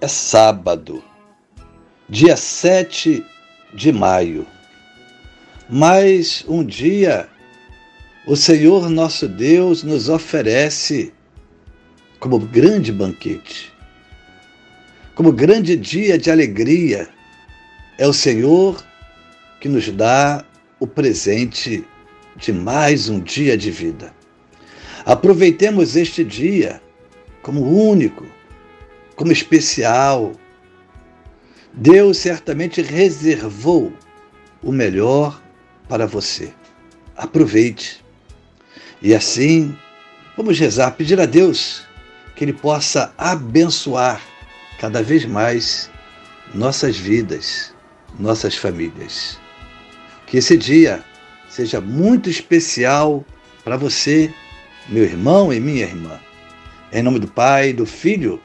é sábado, dia 7 de maio. Mais um dia o Senhor nosso Deus nos oferece como grande banquete, como grande dia de alegria. É o Senhor que nos dá o presente de mais um dia de vida. Aproveitemos este dia como único, como especial. Deus certamente reservou o melhor para você. Aproveite. E assim, vamos rezar, pedir a Deus que Ele possa abençoar cada vez mais nossas vidas, nossas famílias. Que esse dia seja muito especial para você, meu irmão e minha irmã. Em nome do Pai, do Filho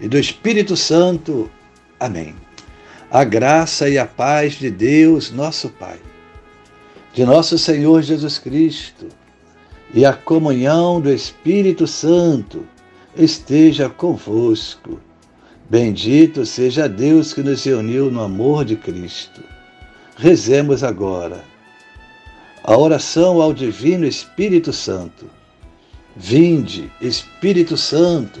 e do Espírito Santo. Amém. A graça e a paz de Deus, nosso Pai, de nosso Senhor Jesus Cristo e a comunhão do Espírito Santo esteja convosco. Bendito seja Deus que nos reuniu no amor de Cristo. Rezemos agora a oração ao Divino Espírito Santo. Vinde, Espírito Santo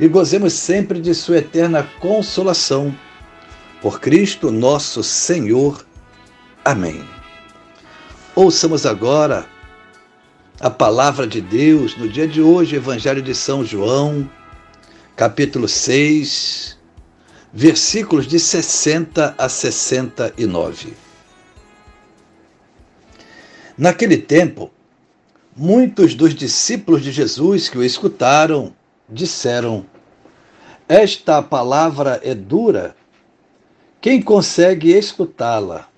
e gozemos sempre de Sua eterna consolação. Por Cristo nosso Senhor. Amém. Ouçamos agora a palavra de Deus no dia de hoje, Evangelho de São João, capítulo 6, versículos de 60 a 69. Naquele tempo, muitos dos discípulos de Jesus que o escutaram disseram: Esta palavra é dura. Quem consegue escutá-la?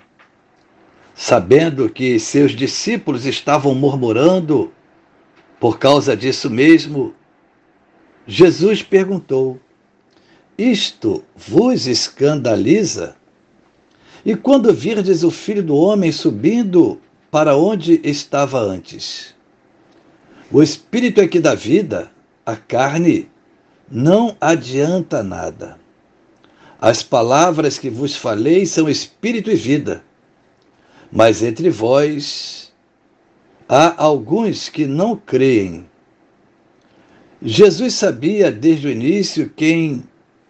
Sabendo que seus discípulos estavam murmurando por causa disso mesmo, Jesus perguntou: Isto vos escandaliza? E quando virdes o filho do homem subindo para onde estava antes? O espírito é que dá vida, a carne não adianta nada. As palavras que vos falei são espírito e vida, mas entre vós há alguns que não creem. Jesus sabia desde o início quem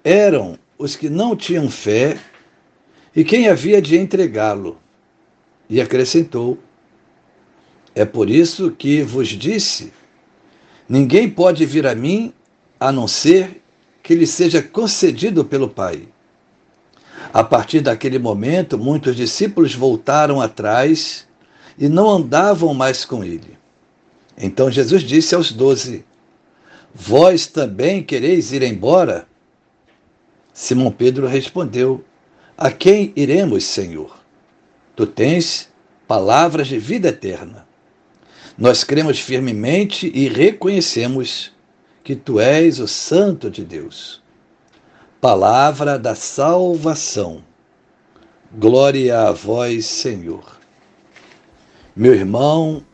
eram os que não tinham fé e quem havia de entregá-lo. E acrescentou: É por isso que vos disse Ninguém pode vir a mim a não ser que lhe seja concedido pelo Pai. A partir daquele momento, muitos discípulos voltaram atrás e não andavam mais com ele. Então Jesus disse aos doze: Vós também quereis ir embora? Simão Pedro respondeu: A quem iremos, Senhor? Tu tens palavras de vida eterna. Nós cremos firmemente e reconhecemos que tu és o Santo de Deus. Palavra da salvação. Glória a vós, Senhor. Meu irmão,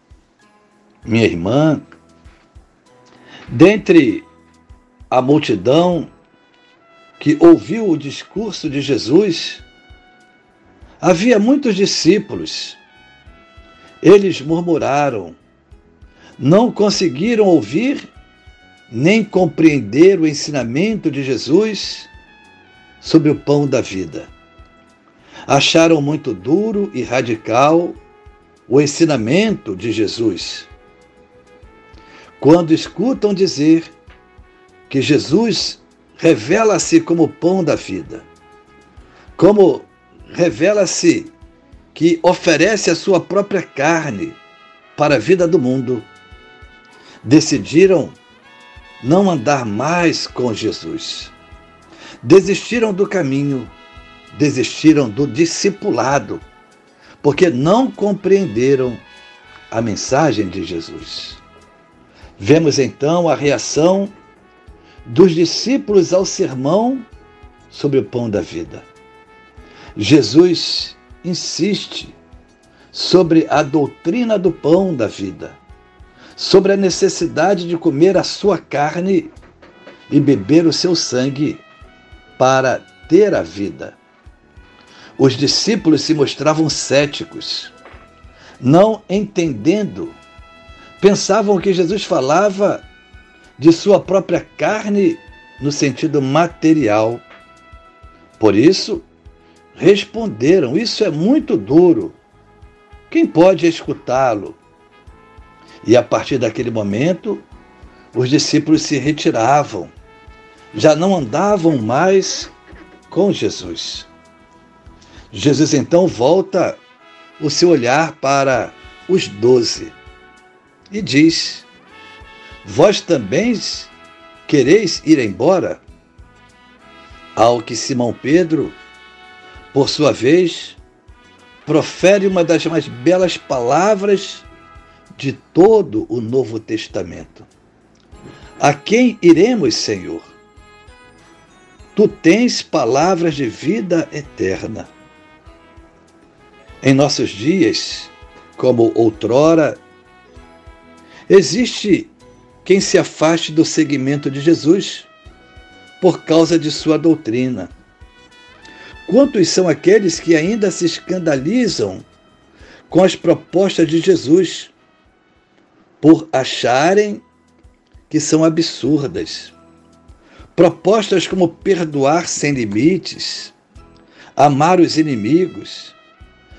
minha irmã, dentre a multidão que ouviu o discurso de Jesus, havia muitos discípulos. Eles murmuraram, não conseguiram ouvir nem compreender o ensinamento de Jesus sobre o pão da vida. Acharam muito duro e radical o ensinamento de Jesus. Quando escutam dizer que Jesus revela-se como o pão da vida, como revela-se que oferece a sua própria carne para a vida do mundo, decidiram não andar mais com Jesus. Desistiram do caminho, desistiram do discipulado, porque não compreenderam a mensagem de Jesus. Vemos então a reação dos discípulos ao sermão sobre o pão da vida. Jesus insiste sobre a doutrina do pão da vida, sobre a necessidade de comer a sua carne e beber o seu sangue para ter a vida. Os discípulos se mostravam céticos, não entendendo. Pensavam que Jesus falava de sua própria carne no sentido material. Por isso, responderam: Isso é muito duro. Quem pode escutá-lo? E a partir daquele momento, os discípulos se retiravam, já não andavam mais com Jesus. Jesus então volta o seu olhar para os doze e diz: Vós também quereis ir embora? Ao que Simão Pedro, por sua vez, profere uma das mais belas palavras de todo o Novo Testamento. A quem iremos, Senhor? Tu tens palavras de vida eterna. Em nossos dias, como outrora, existe quem se afaste do seguimento de Jesus por causa de sua doutrina. Quantos são aqueles que ainda se escandalizam com as propostas de Jesus por acharem que são absurdas? Propostas como perdoar sem limites, amar os inimigos,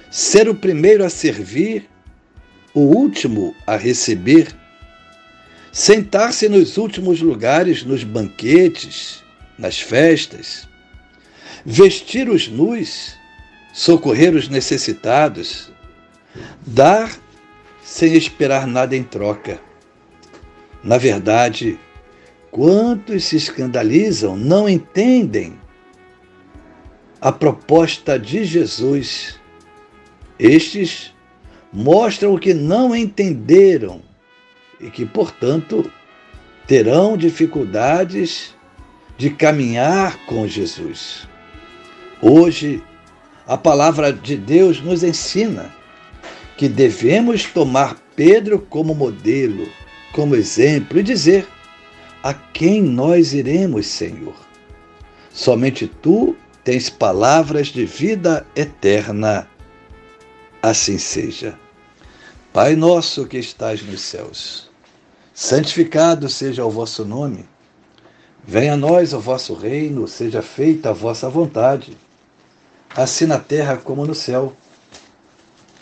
ser o primeiro a servir, o último a receber, sentar-se nos últimos lugares nos banquetes, nas festas, vestir os nus, socorrer os necessitados, dar sem esperar nada em troca. Na verdade, quantos se escandalizam não entendem a proposta de Jesus estes mostram que não entenderam e que, portanto, terão dificuldades de caminhar com Jesus. Hoje, a palavra de Deus nos ensina que devemos tomar Pedro como modelo, como exemplo e dizer: A quem nós iremos, Senhor? Somente tu tens palavras de vida eterna assim seja. Pai nosso que estais nos céus, santificado seja o vosso nome. Venha a nós o vosso reino, seja feita a vossa vontade, assim na terra como no céu.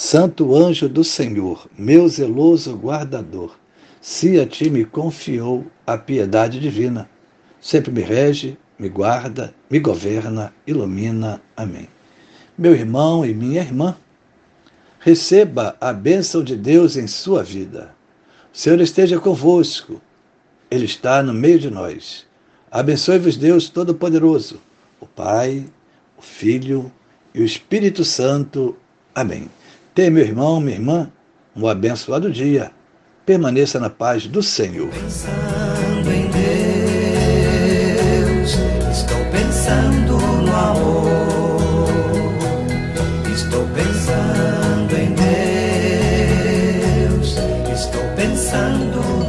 Santo anjo do Senhor, meu zeloso guardador, se a ti me confiou a piedade divina, sempre me rege, me guarda, me governa, ilumina. Amém. Meu irmão e minha irmã, Receba a bênção de Deus em sua vida. O Senhor esteja convosco. Ele está no meio de nós. Abençoe-vos, Deus Todo-Poderoso, o Pai, o Filho e o Espírito Santo. Amém. Tenha, meu irmão, minha irmã, um abençoado dia. Permaneça na paz do Senhor. Pensando em Deus, estou pensando no amor. Estou pensando em Deus, estou pensando no